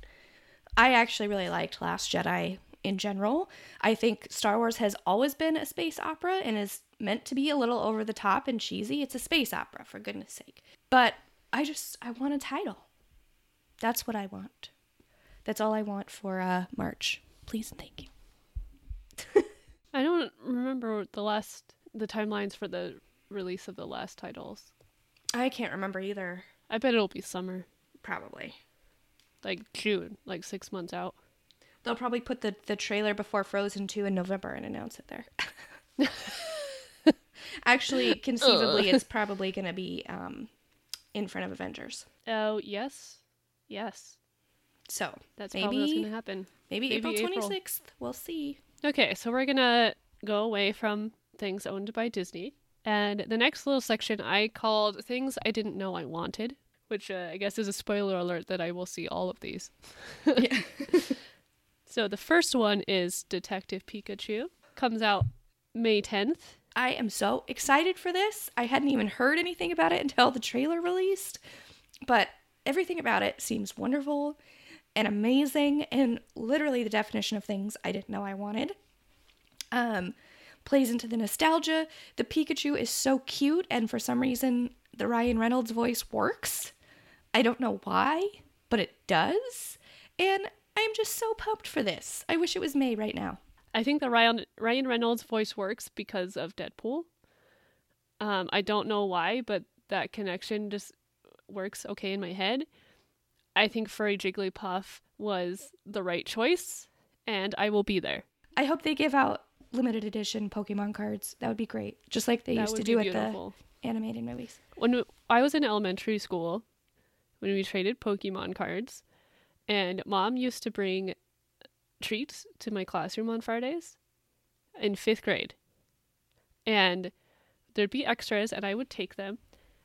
I actually really liked Last Jedi in general. I think Star Wars has always been a space opera and is meant to be a little over the top and cheesy. It's a space opera, for goodness sake. But I just I want a title. That's what I want. That's all I want for uh March. Please and thank you. [laughs] I don't remember the last the timelines for the release of the last titles. I can't remember either. I bet it'll be summer, Probably. like June, like six months out. They'll probably put the, the trailer before Frozen 2 in November and announce it there. [laughs] Actually, conceivably, it's probably going to be um, in front of Avengers. Oh yes, yes. So That's probably what's maybe gonna happen. maybe, Maybe April April. 26th. We'll see. Okay, so we're gonna go away from things owned by Disney, and the next little section I called things I didn't know I wanted, which uh, I guess is a spoiler alert that I will see all of these. Yeah. [laughs] [laughs] So the first one is Detective Pikachu. Comes out May 10th. I am so excited for this. I hadn't even heard anything about it until the trailer released, but everything about it seems wonderful and amazing and literally the definition of things I didn't know I wanted. Um plays into the nostalgia. The Pikachu is so cute and for some reason the Ryan Reynolds voice works. I don't know why, but it does. And I'm just so pumped for this. I wish it was May right now. I think the Ryan Ryan Reynolds voice works because of Deadpool. Um, I don't know why, but that connection just works okay in my head. I think Furry Jigglypuff was the right choice, and I will be there. I hope they give out limited edition Pokemon cards. That would be great. Just like they that used to do at the animated movies. When I was in elementary school, when we traded Pokemon cards, and Mom used to bring treats to my classroom on Fridays in fifth grade, and there'd be extras, and I would take them.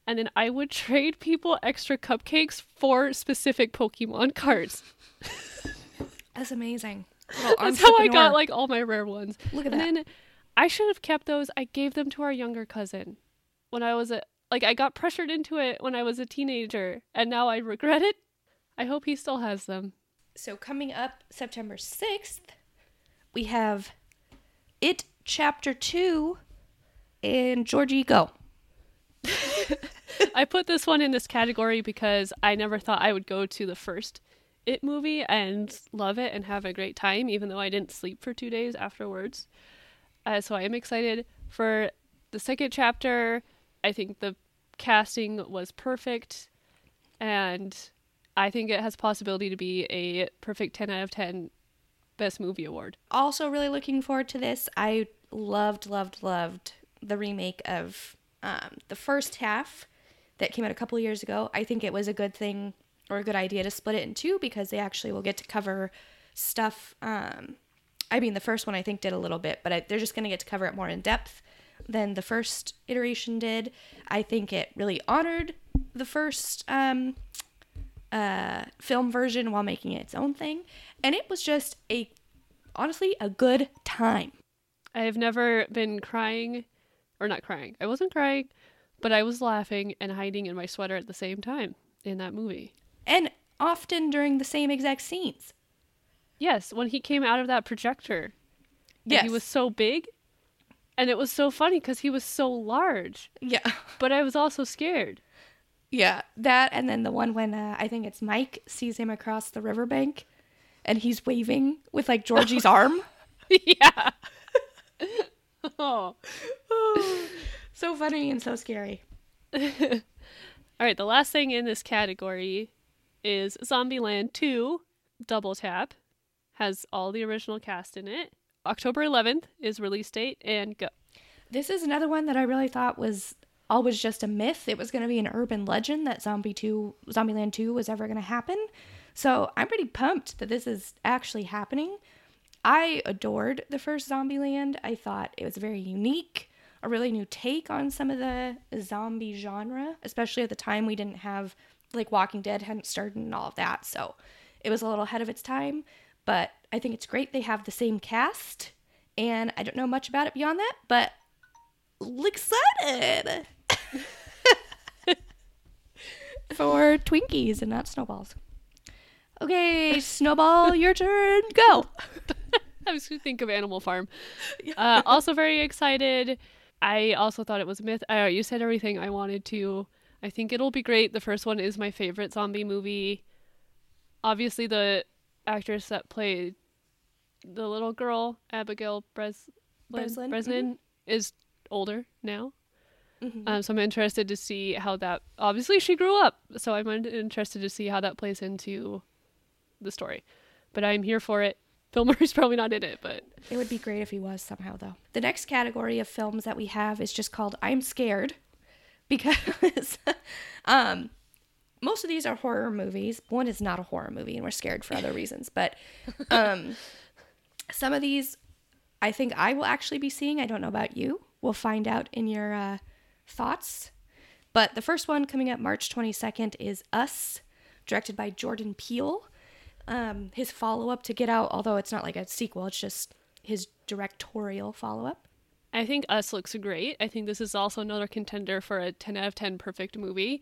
And then I would [laughs] trade people extra cupcakes for specific Pokemon cards. [laughs] That's amazing. That's how I got like all my rare ones. Look at and that. then I should have kept those. I gave them to our younger cousin when I was a like I got pressured into it when I was a teenager, and now I regret it. I hope he still has them. So coming up September 6th, we have It Chapter 2 and Georgie Go. [laughs] I put this one in this category because I never thought I would go to the first It movie and love it and have a great time, even though I didn't sleep for two days afterwards. Uh, so I am excited for the second chapter. I think the casting was perfect, and I think it has possibility to be a perfect 10 out of 10 best movie award. Also really looking forward to this. I loved, loved, loved the remake of um, the first half that came out a couple years ago. I think it was a good thing or a good idea to split it in two because they actually will get to cover stuff. Um, I mean, the first one I think did a little bit, but I, they're just going to get to cover it more in depth than the first iteration did. I think it really honored the first um, uh, film version while making it its own thing, and it was just a honestly a good time. I have never been crying, or not crying. I wasn't crying, but I was laughing and hiding in my sweater at the same time in that movie. and often during the same exact scenes. Yes, when he came out of that projector, Yes. he was so big, and it was so funny because he was so large. Yeah. [laughs] But I was also scared. Yeah, that and then the one when uh, I think it's Mike sees him across the riverbank and he's waving with like Georgie's [laughs] arm. yeah. [laughs] oh. So funny and so scary. [laughs] All right, the last thing in this category is Zombieland 2 Double Tap. Has all the original cast in it. October 11th is release date and go. This is another one that I really thought was always just a myth. It was going to be an urban legend that Zombie 2 Zombieland 2 was ever going to happen. So, I'm pretty pumped that this is actually happening. I adored the first Zombieland. I thought it was very unique, a really new take on some of the zombie genre, especially at the time we didn't have like Walking Dead hadn't started and all of that. So, it was a little ahead of its time, but I think it's great they have the same cast. And I don't know much about it beyond that, but excited [laughs] for Twinkies and not snowballs. Okay, Snowball, [laughs] your turn. Go. [laughs] I was going to think of Animal Farm. Uh, also, very excited. I also thought it was a myth. Uh, you said everything I wanted to. I think it'll be great. The first one is my favorite zombie movie. Obviously, the actress that played the little girl, Abigail Breslin, Breslin, Breslin is older now. Mhm. Um, so I'm interested to see how that. Obviously, she grew up, so I'm interested to see how that plays into the story. But I'm here for it. [laughs] Bill Murray's probably not in it, but It would be great if he was somehow, though. The next category of films that we have is just called I'm Scared because [laughs] um, most of these are horror movies. One is not a horror movie, and we're scared for other reasons. But [laughs] um, some of these I think I will actually be seeing. I don't know about you. We'll find out in your uh, thoughts. But the first one coming up March 22nd is Us, directed by Jordan Peele. Um, his follow up to Get Out, although it's not like a sequel, it's just his directorial follow up. I think Us looks great. I think this is also another contender for a 10 out of 10 perfect movie.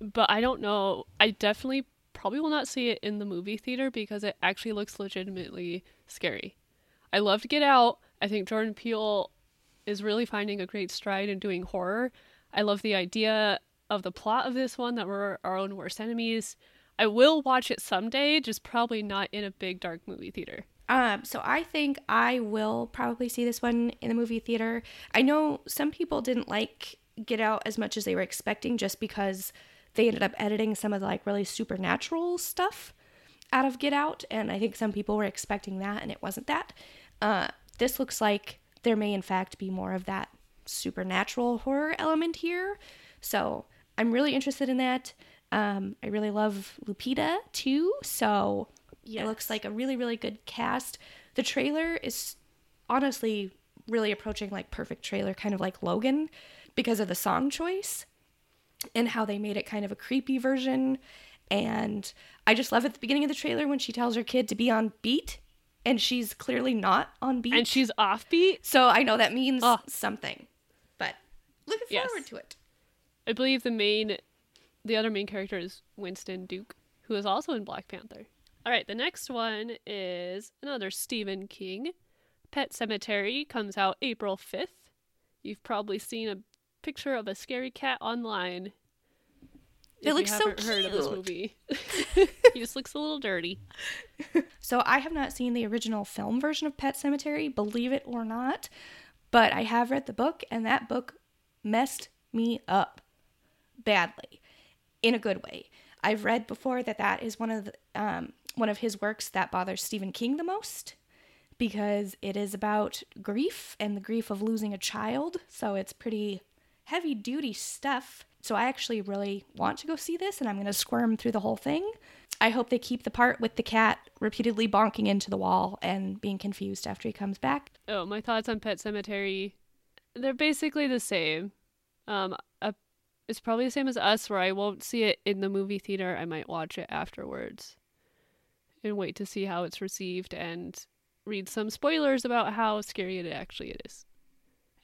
But I don't know. I definitely probably will not see it in the movie theater because it actually looks legitimately scary. I loved Get Out. I think Jordan Peele is really finding a great stride in doing horror. I love the idea of the plot of this one that we're our own worst enemies. I will watch it someday, just probably not in a big dark movie theater. Um, so I think I will probably see this one in the movie theater. I know some people didn't like Get Out as much as they were expecting just because they ended up editing some of the like really supernatural stuff out of Get Out, and I think some people were expecting that, and it wasn't that. Uh, this looks like there may, in fact, be more of that supernatural horror element here. So I'm really interested in that. Um, I really love Lupita too. So it looks like a really, really good cast. The trailer is honestly really approaching like perfect trailer, kind of like Logan, because of the song choice and how they made it kind of a creepy version. And I just love at the beginning of the trailer when she tells her kid to be on beat and she's clearly not on beat. And she's offbeat. so I know that means Oh. something. But looking Yes. forward to it. I believe the main, the other main character is Winston Duke, who is also in Black Panther. All right, the next one is another Stephen King. Pet Sematary comes out April 5th. You've probably seen a picture of a scary cat online. It looks so haven't heard of this cute. movie. [laughs] he just looks a little dirty. So I have not seen the original film version of Pet Sematary, believe it or not, but I have read the book and that book messed me up badly in a good way. I've read before that that is one of the, um, one of his works that bothers Stephen King the most because it is about grief and the grief of losing a child. So it's pretty heavy duty stuff. So I actually really want to go see this and I'm going to squirm through the whole thing. I hope they keep the part with the cat repeatedly bonking into the wall and being confused after he comes back. Oh, my thoughts on Pet Sematary. They're basically the same. Um, a, it's probably the same as us, where I won't see it in the movie theater. I might watch it afterwards and wait to see how it's received and read some spoilers about how scary it actually is.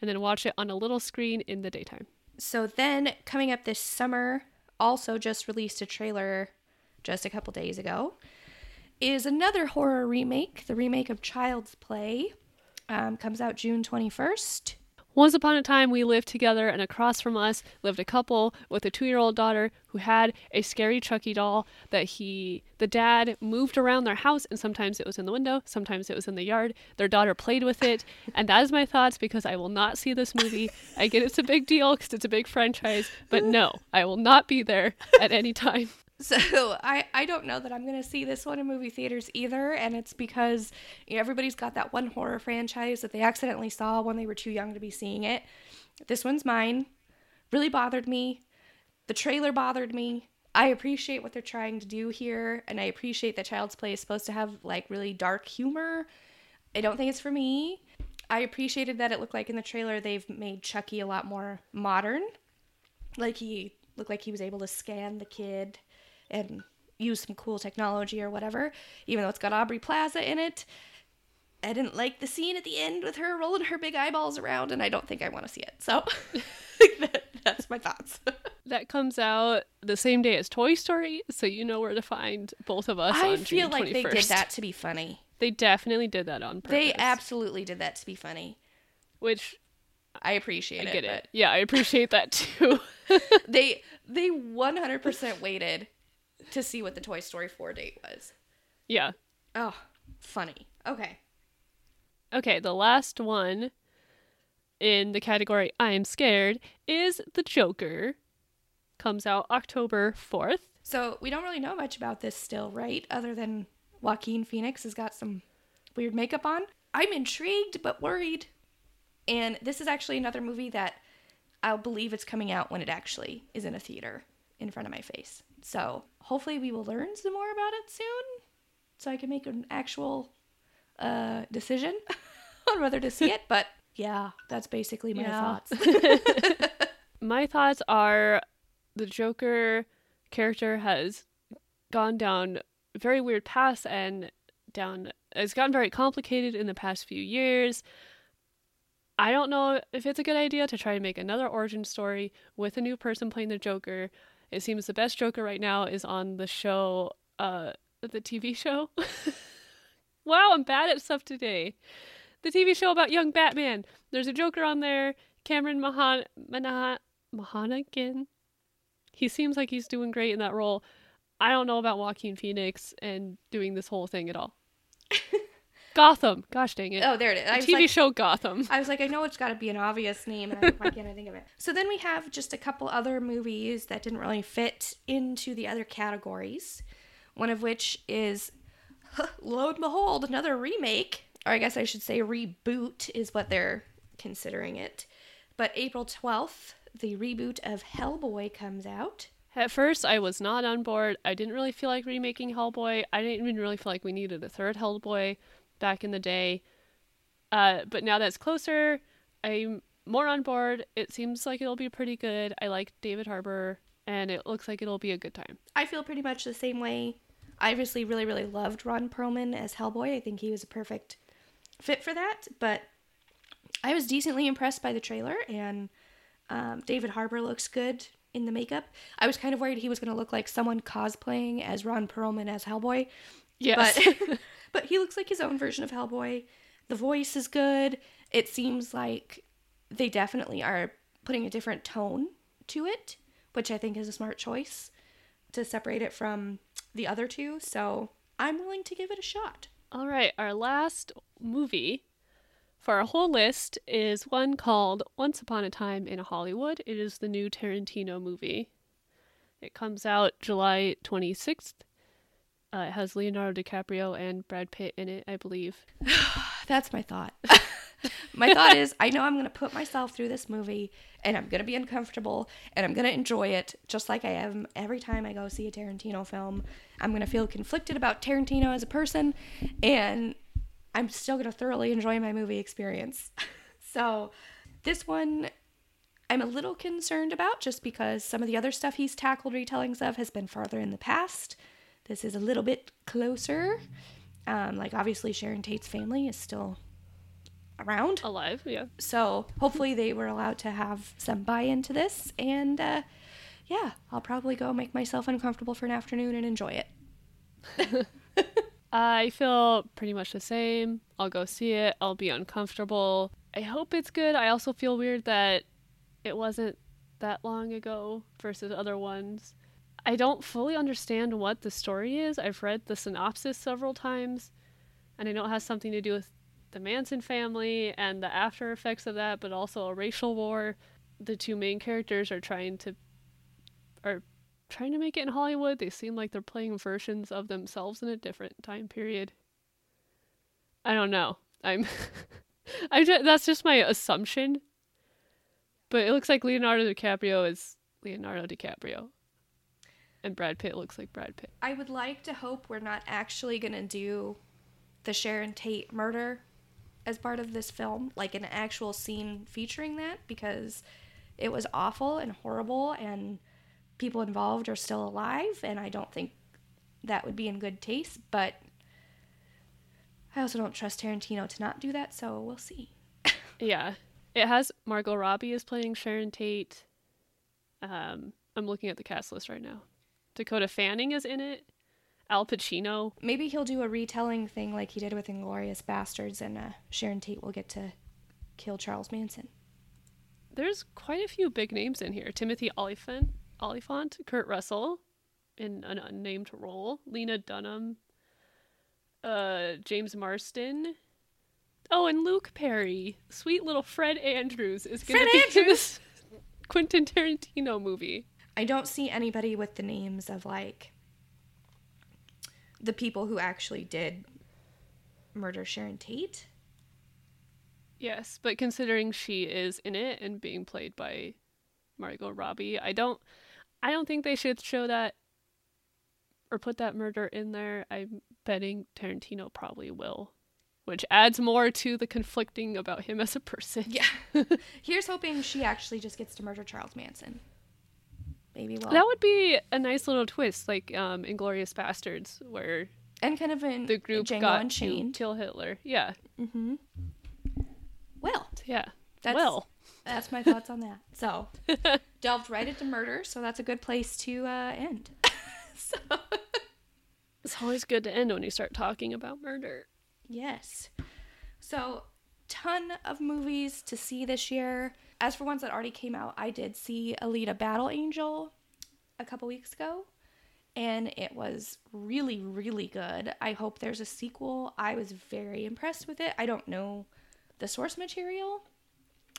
And then watch it on a little screen in the daytime. So then coming up this summer, also just released a trailer just a couple days ago, is another horror remake. The remake of Child's Play um, comes out June 21st. Once upon a time, we lived together, and across from us lived a couple with a two year old daughter who had a scary Chucky doll that he, the dad, moved around their house, and sometimes it was in the window, sometimes it was in the yard. Their daughter played with it, and that is my thoughts because I will not see this movie. I get it's a big deal because it's a big franchise, but no, I will not be there at any time. So [laughs] I, I don't know that I'm going to see this one in movie theaters either. And it's because you know, everybody's got that one horror franchise that they accidentally saw when they were too young to be seeing it. This one's mine. Really bothered me. The trailer bothered me. I appreciate what they're trying to do here. And I appreciate that Child's Play is supposed to have like really dark humor. I don't think it's for me. I appreciated that it looked like in the trailer they've made Chucky a lot more modern. Like he looked like he was able to scan the kid and use some cool technology or whatever, even though it's got Aubrey Plaza in it. I didn't like the scene at the end with her rolling her big eyeballs around, and I don't think I want to see it. So that, [laughs] that's my thoughts. [laughs] That comes out the same day as Toy Story, so you know where to find both of us. I feel June like they did that to be funny. They definitely did that on purpose. They absolutely did that to be funny. which I appreciate I it. get but it. Yeah, I appreciate that too. [laughs] They they 100% waited to see what the Toy Story 4 date was. yeah. Oh, funny. Okay. Okay, the last one in the category I am scared is The Joker. Comes out October 4th. So we don't really know much about this still, right? Other than Joaquin Phoenix has got some weird makeup on. I'm intrigued but worried. And this is actually another movie that I'll believe it's coming out when it actually is in a theater in front of my face. So hopefully we will learn some more about it soon so I can make an actual uh, decision [laughs] on whether to see it. But yeah, that's basically my Yeah. thoughts. [laughs] [laughs] My thoughts are the Joker character has gone down very weird paths and down it's gotten very complicated in the past few years. I don't know if it's a good idea to try to make another origin story with a new person playing the Joker. It seems the best Joker right now is on the show, uh, the TV show. [laughs] wow, I'm bad at stuff today. The TV show about young Batman. There's a Joker on there. Cameron Mahan- Mana- Mahanagan. He seems like he's doing great in that role. I don't know about Joaquin Phoenix and doing this whole thing at all. [laughs] Gotham. Gosh dang it. oh, there it is. I TV like, show Gotham. I was like, I know it's got to be an obvious name, and I, why can't I think of it? So then we have just a couple other movies that didn't really fit into the other categories. One of which is, [laughs] lo and behold, another remake, or I guess I should say reboot, is what they're considering it. But April 12th, the reboot of Hellboy comes out. At first, I was not on board. I didn't really feel like remaking Hellboy. I didn't even really feel like we needed a third Hellboy back in the day. Uh, but now that's closer, I'm more on board. It seems like it'll be pretty good. I like David Harbour, and it looks like it'll be a good time. I feel pretty much the same way. I obviously really, really loved Ron Perlman as Hellboy. I think he was a perfect fit for that. But I was decently impressed by the trailer, and um, David Harbour looks good in the makeup. I was kind of worried he was going to look like someone cosplaying as Ron Perlman as Hellboy, Yes. but [laughs] but he looks like his own version of Hellboy. The voice is good. It seems like they definitely are putting a different tone to it, which I think is a smart choice to separate it from the other two. So I'm willing to give it a shot. All right, our last movie for our whole list is one called Once Upon a Time in Hollywood. It is the new Tarantino movie. It comes out July 26th. Uh, it has Leonardo DiCaprio and Brad Pitt in it, I believe. [sighs] That's my thought. [laughs] my thought is I know I'm going to put myself through this movie and I'm going to be uncomfortable and I'm going to enjoy it just like I am every time I go see a Tarantino film. I'm going to feel conflicted about Tarantino as a person and I'm still going to thoroughly enjoy my movie experience. [laughs] so, this one I'm a little concerned about just because some of the other stuff he's tackled retellings of has been farther in the past. This is a little bit closer. Um, like, obviously, Sharon Tate's family is still around. Alive, yeah. So, hopefully, they were allowed to have some buy into this. And uh, yeah, I'll probably go make myself uncomfortable for an afternoon and enjoy it. [laughs] I feel pretty much the same. I'll go see it. I'll be uncomfortable. I hope it's good. I also feel weird that it wasn't that long ago versus other ones. I don't fully understand what the story is. I've read the synopsis several times, and I know it has something to do with the Manson family and the after effects of that, but also a racial war. The two main characters are trying to are trying to make it in Hollywood. They seem like they're playing versions of themselves in a different time period. I don't know. I'm [laughs] I ju- that's just my assumption. But it looks like Leonardo DiCaprio is Leonardo DiCaprio. And Brad Pitt looks like Brad Pitt. I would like to hope we're not actually going to do the Sharon Tate murder as part of this film, like an actual scene featuring that, because it was awful and horrible, and people involved are still alive, and I don't think that would be in good taste, but I also don't trust Tarantino to not do that, so we'll see. [laughs] Yeah. It has Margot Robbie is playing Sharon Tate. Um I'm looking at the cast list right now. Dakota Fanning is in it. Al Pacino. Maybe he'll do a retelling thing like he did with Inglourious Basterds, and uh, Sharon Tate will get to kill Charles Manson. There's quite a few big names in here. Timothy Olyphant, Olyphant, Kurt Russell in an unnamed role, Lena Dunham, uh, James Marsden. Oh, and Luke Perry, sweet little Fred Andrews is going to be in this [laughs] Quentin Tarantino movie. I don't see anybody with the names of like the people who actually did murder Sharon Tate. Yes, but considering she is in it and being played by Margot Robbie, I don't I don't think they should show that or put that murder in there. I'm betting Tarantino probably will, which adds more to the conflicting about him as a person. Yeah. [laughs] Here's hoping she actually just gets to murder Charles Manson. Maybe well. That would be a nice little twist, like um, Inglourious Basterds, where and kind of in the group Django got Unchained. to kill Hitler. Yeah, Mm-hmm. Well, yeah. that's well, that's my thoughts on that. So [laughs] delved right into murder, so that's a good place to uh, end. [laughs] so it's always good to end when you start talking about murder. Yes. So, ton of movies to see this year. As for ones that already came out, I did see Alita Battle Angel a couple weeks ago, and it was really, really good. I hope there's a sequel. I was very impressed with it. I don't know the source material,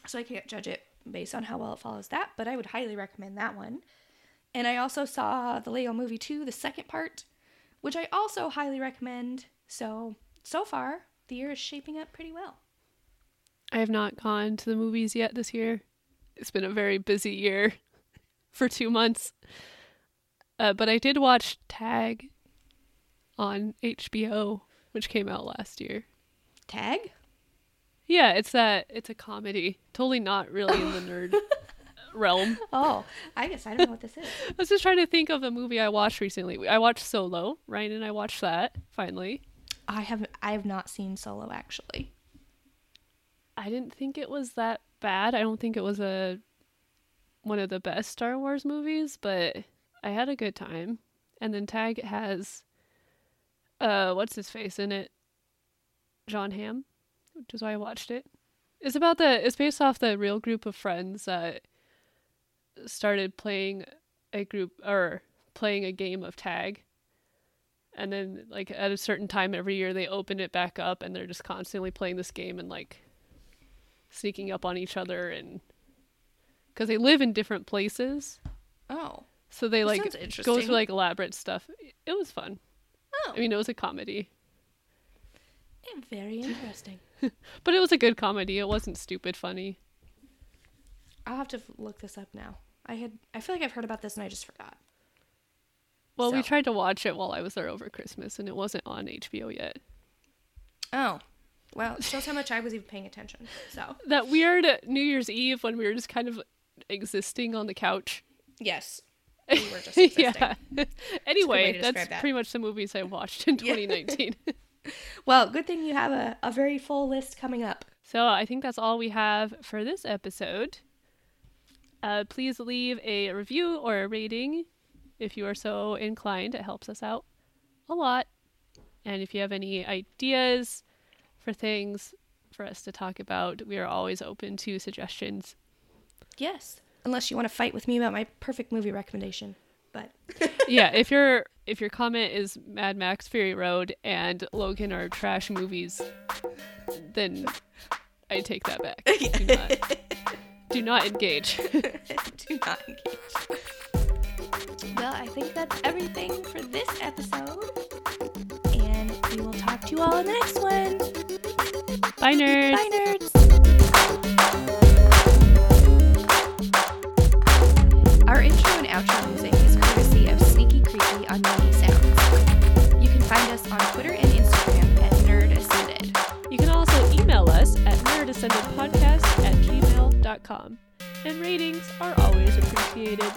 so I can't judge it based on how well it follows that, but I would highly recommend that one. And I also saw the Lego Movie 2, the second part, which I also highly recommend. So, so far, the year is shaping up pretty well. I have not gone to the movies yet this year. It's been a very busy year [laughs] for two months. Uh, but I did watch Tag on HBO, which came out last year. Tag? Yeah, it's that it's a comedy. Totally not really in the nerd [laughs] realm. Oh, I guess I don't know what this is. [laughs] I was just trying to think of a movie I watched recently. I watched Solo. Ryan and I watched that finally. I have I have not seen Solo actually. I didn't think it was that bad. I don't think it was a one of the best Star Wars movies, but I had a good time. And then Tag has uh what's his face in it? Jon Hamm, which is why I watched it. It's about the it's based off the real group of friends that started playing a group or playing a game of tag. And then like at a certain time every year they open it back up and they're just constantly playing this game and like sneaking up on each other and because they live in different places Oh. so they like go through like elaborate stuff it was fun Oh. i mean it was a comedy very interesting. [laughs] but it was a good comedy it wasn't stupid funny I'll have to look this up now. I had I feel like I've heard about this and I just forgot. well we tried to watch it while i was there over christmas and it wasn't on hbo yet Oh. Well, it shows how much I was even paying attention. So [laughs] that weird new year's eve when we were just kind of existing on the couch yes, [laughs] we were just yeah anyway that's that. pretty much the movies i watched in [laughs] Yeah. 2019 Well, good thing you have a, a very full list coming up. So I think that's all we have for this episode. Uh, please leave a review or a rating if you are so inclined. It helps us out a lot. And if you have any ideas for things for us to talk about, we are always open to suggestions. Yes. Unless you want to fight with me about my perfect movie recommendation. But [laughs] yeah, if your if your comment is Mad Max Fury Road and Logan are trash movies, then I take that back. [laughs] Do not, do not engage. [laughs] do not engage. Well, I think that's everything for this episode. And we will talk to you all in the next one. Bye, nerds. Bye, nerds. Our intro and outro music is courtesy of Sneaky Creepy on Mini Sounds. You can find us on Twitter and Instagram at Nerd Ascended. You can also email us at nerdascendedpodcast at gmail.com. And ratings are always appreciated.